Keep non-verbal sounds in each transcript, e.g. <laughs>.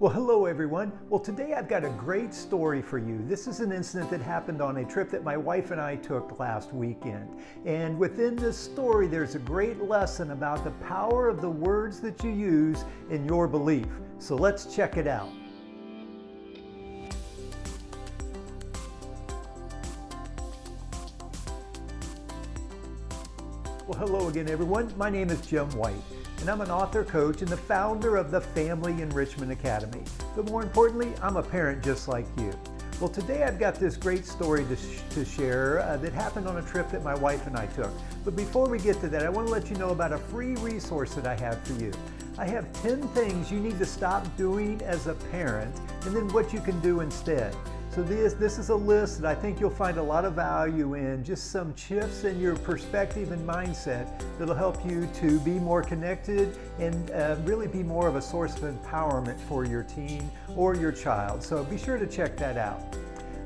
Well, hello everyone. Well, today I've got a great story for you. This is an incident that happened on a trip that my wife and I took last weekend. And within this story, there's a great lesson about the power of the words that you use in your belief. So let's check it out. Well, hello again, everyone. My name is Jim White and I'm an author, coach, and the founder of the Family Enrichment Academy. But more importantly, I'm a parent just like you. Well, today I've got this great story to, sh- to share uh, that happened on a trip that my wife and I took. But before we get to that, I want to let you know about a free resource that I have for you. I have 10 things you need to stop doing as a parent and then what you can do instead. So this, this is a list that I think you'll find a lot of value in, just some shifts in your perspective and mindset that'll help you to be more connected and uh, really be more of a source of empowerment for your teen or your child. So be sure to check that out.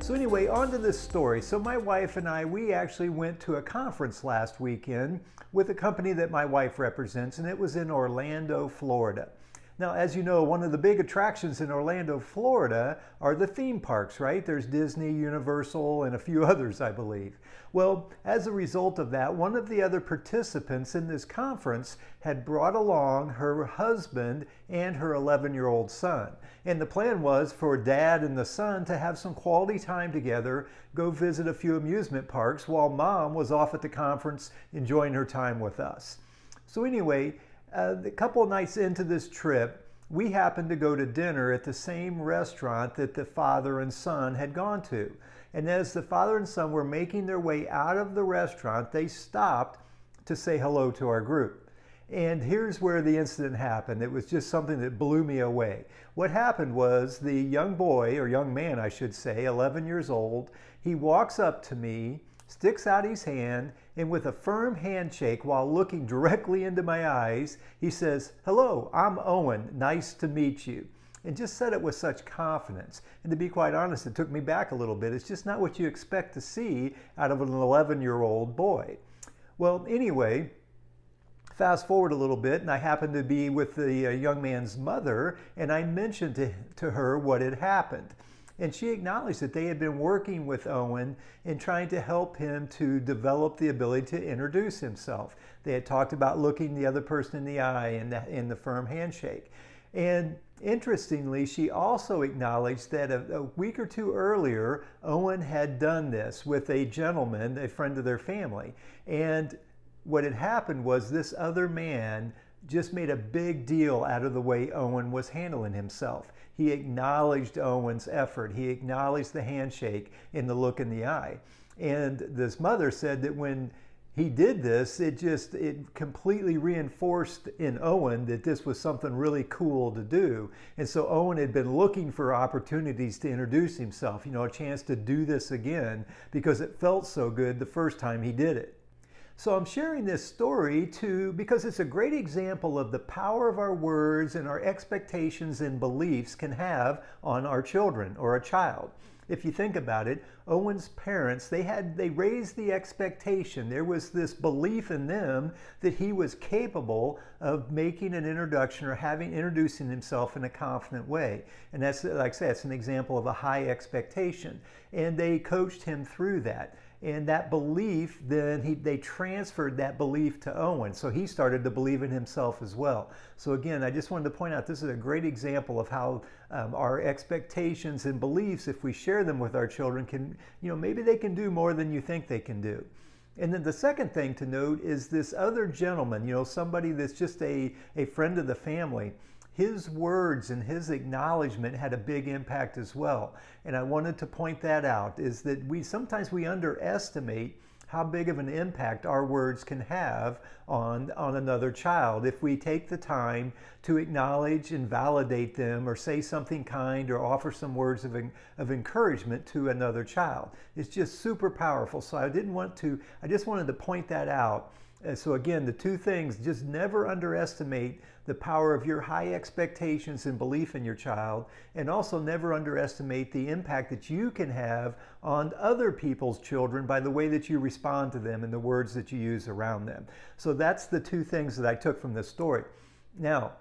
So anyway, on to this story. So my wife and I, we actually went to a conference last weekend with a company that my wife represents, and it was in Orlando, Florida. Now, as you know, one of the big attractions in Orlando, Florida are the theme parks, right? There's Disney, Universal, and a few <laughs> others, I believe. Well, as a result of that, one of the other participants in this conference had brought along her husband and her 11 year old son. And the plan was for dad and the son to have some quality time together, go visit a few amusement parks while mom was off at the conference enjoying her time with us. So, anyway, uh, a couple nights into this trip, we happened to go to dinner at the same restaurant that the father and son had gone to. And as the father and son were making their way out of the restaurant, they stopped to say hello to our group. And here's where the incident happened. It was just something that blew me away. What happened was the young boy, or young man, I should say, 11 years old, he walks up to me sticks out his hand, and with a firm handshake while looking directly into my eyes, he says, Hello, I'm Owen. Nice to meet you. And just said it with such confidence. And to be quite honest, it took me back a little bit. It's just not what you expect to see out of an 11 year old boy. Well, anyway, fast forward a little bit, and I happened to be with the uh, young man's mother, and I mentioned to, to her what had happened. And she acknowledged that they had been working with Owen in trying to help him to develop the ability to introduce himself. They had talked about looking the other person in the eye and the, in the firm handshake. And interestingly, she also acknowledged that a, a, week or two earlier, Owen had done this with a gentleman, a friend of their family. And what had happened was this other man just made a big deal out of the way Owen was handling himself. He acknowledged Owen's effort. He acknowledged the handshake and the look in the eye. And this mother said that when he did this, it just it completely reinforced in Owen that this was something really cool to do. And so Owen had been looking for opportunities to introduce himself, you know, a chance to do this again because it felt so good the first time he did it. So I'm sharing this story to because it's a great example of the power of our words and our expectations and beliefs can have on our children or a child. If you think about it, Owen's parents, they had they raised the expectation. There was this belief in them that he was capable of making an introduction or having introducing himself in a confident way. And that's like I said, it's an example of a high expectation. And they coached him through that and that belief then he, they transferred that belief to owen. So he started to believe in himself as well. So again i just wanted to point out this is a great example of how um, our expectations and beliefs if we share them with our children can you know maybe they can do more than you think they can do. And then the second thing to note is this other gentleman, you know, somebody that's just a, a friend of the family his words and his acknowledgement had a big impact as well. And I wanted to point that out is that we sometimes we underestimate how big of an impact our words can have on, on another child if we take the time to acknowledge and validate them or say something kind or offer some words of, of encouragement to another child. It's just super powerful. So I didn't want to, I just wanted to point that out so again, the two things, just never underestimate the power of your high expectations and belief in your child, and also never underestimate the impact that you can have on other people's children by the way that you respond to them and the words that you use around them. So that's the two things that I took from this story. Now,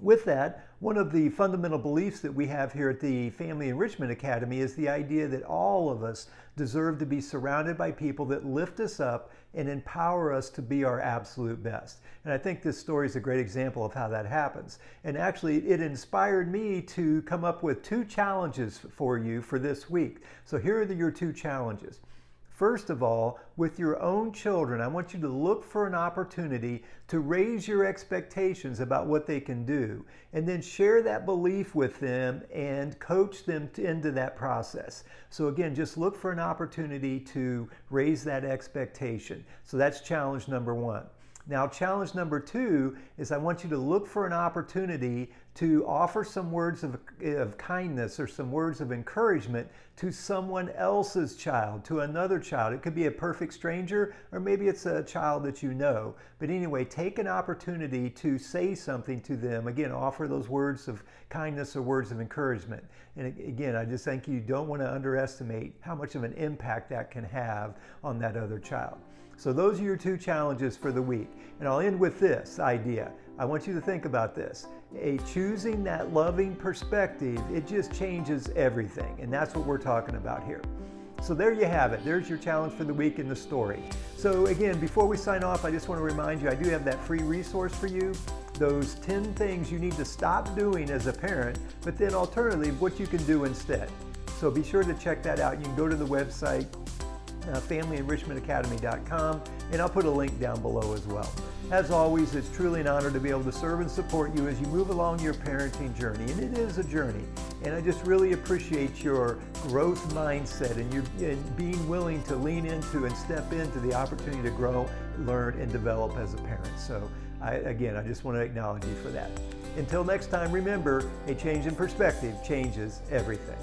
With that, one of the fundamental beliefs that we have here at the Family Enrichment Academy is the idea that all of us deserve to be surrounded by people that lift us up and empower us to be our absolute best. And I think this story is a great example of how that happens. And actually, it inspired me to come up with two challenges for you for this week. So here are your two challenges. First of all, with your own children, I want you to look for an opportunity to raise your expectations about what they can do, and then share that belief with them and coach them into that process. So, again, just look for an opportunity to raise that expectation. So, that's challenge number one. Now, challenge number two is I want you to look for an opportunity to offer some words of, of kindness or some words of encouragement to someone else's child, to another child. It could be a perfect stranger, or maybe it's a child that you know. But anyway, take an opportunity to say something to them. Again, offer those words of kindness or words of encouragement. And again, I just think you don't want to underestimate how much of an impact that can have on that other child. So those are your two challenges for the week. And I'll end with this idea. I want you to think about this. A choosing that loving perspective, it just changes everything. And that's what we're talking about here. So there you have it. There's your challenge for the week in the story. So again, before we sign off, I just want to remind you I do have that free resource for you. Those 10 things you need to stop doing as a parent, but then alternatively, what you can do instead. So be sure to check that out. You can go to the website uh, familyenrichmentacademy.com, and I'll put a link down below as well. As always, it's truly an honor to be able to serve and support you as you move along your parenting journey, and it is a journey. And I just really appreciate your growth mindset and your and being willing to lean into and step into the opportunity to grow, learn, and develop as a parent. So, I, again, I just want to acknowledge you for that. Until next time, remember a change in perspective changes everything.